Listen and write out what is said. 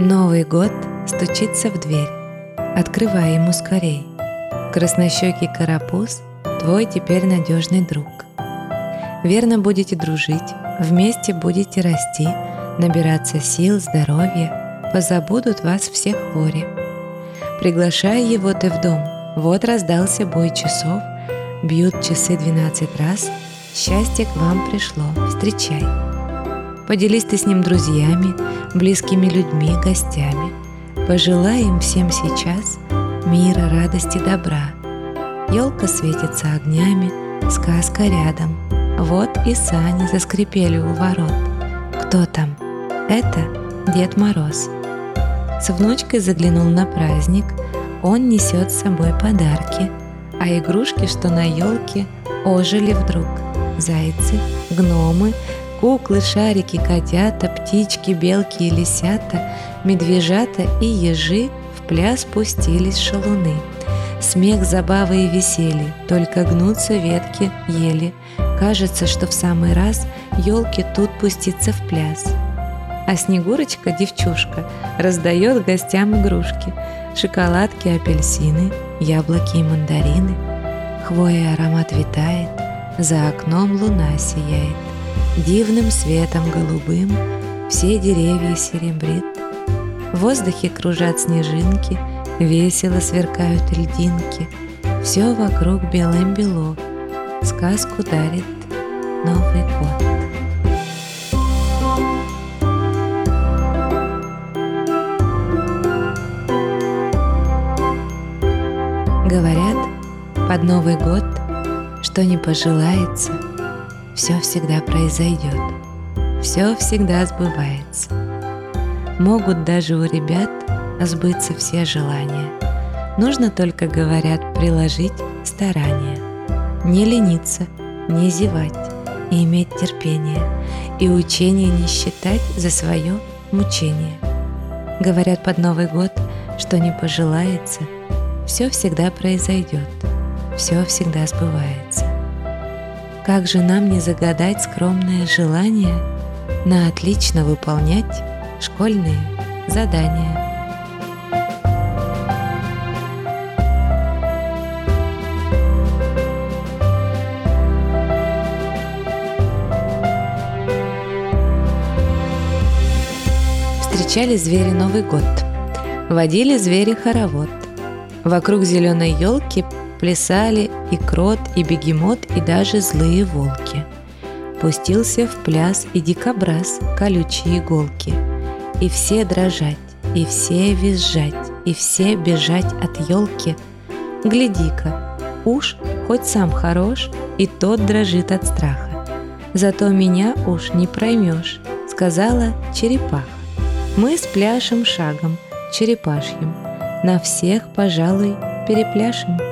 Новый год стучится в дверь. Открывай ему скорей. Краснощекий карапуз – твой теперь надежный друг. Верно будете дружить, вместе будете расти, набираться сил, здоровья, позабудут вас все хвори. Приглашай его ты в дом, вот раздался бой часов, бьют часы двенадцать раз, счастье к вам пришло, встречай. Поделись ты с ним друзьями, близкими людьми, гостями. Пожелай им всем сейчас мира, радости, добра. Елка светится огнями, сказка рядом. Вот и сани заскрипели у ворот. Кто там? Это Дед Мороз. С внучкой заглянул на праздник. Он несет с собой подарки, а игрушки, что на елке, ожили вдруг. Зайцы, гномы, Куклы, шарики, котята, птички, белки и лисята, медвежата и ежи в пляс пустились шалуны. Смех, забавы и веселье, только гнутся ветки ели. Кажется, что в самый раз елки тут пуститься в пляс. А Снегурочка, девчушка, раздает гостям игрушки. Шоколадки, апельсины, яблоки и мандарины. Хвоя аромат витает, за окном луна сияет. Дивным светом голубым все деревья серебрит. В воздухе кружат снежинки, весело сверкают льдинки. Все вокруг белым-бело, сказку дарит Новый год. Говорят, под Новый год, что не пожелается – все всегда произойдет, все всегда сбывается. Могут даже у ребят сбыться все желания. Нужно только, говорят, приложить старания. Не лениться, не зевать и иметь терпение, и учение не считать за свое мучение. Говорят под Новый год, что не пожелается, все всегда произойдет, все всегда сбывается. Как же нам не загадать скромное желание на отлично выполнять школьные задания? Встречали звери Новый год. Водили звери хоровод. Вокруг зеленой елки Плясали и крот, и бегемот, и даже злые волки. Пустился в пляс и дикобраз, колючие иголки. И все дрожать, и все визжать, и все бежать от елки. Гляди-ка, уж хоть сам хорош, и тот дрожит от страха. Зато меня уж не проймешь, сказала черепаха. Мы с пляшем шагом, черепашьим, на всех, пожалуй, перепляшем.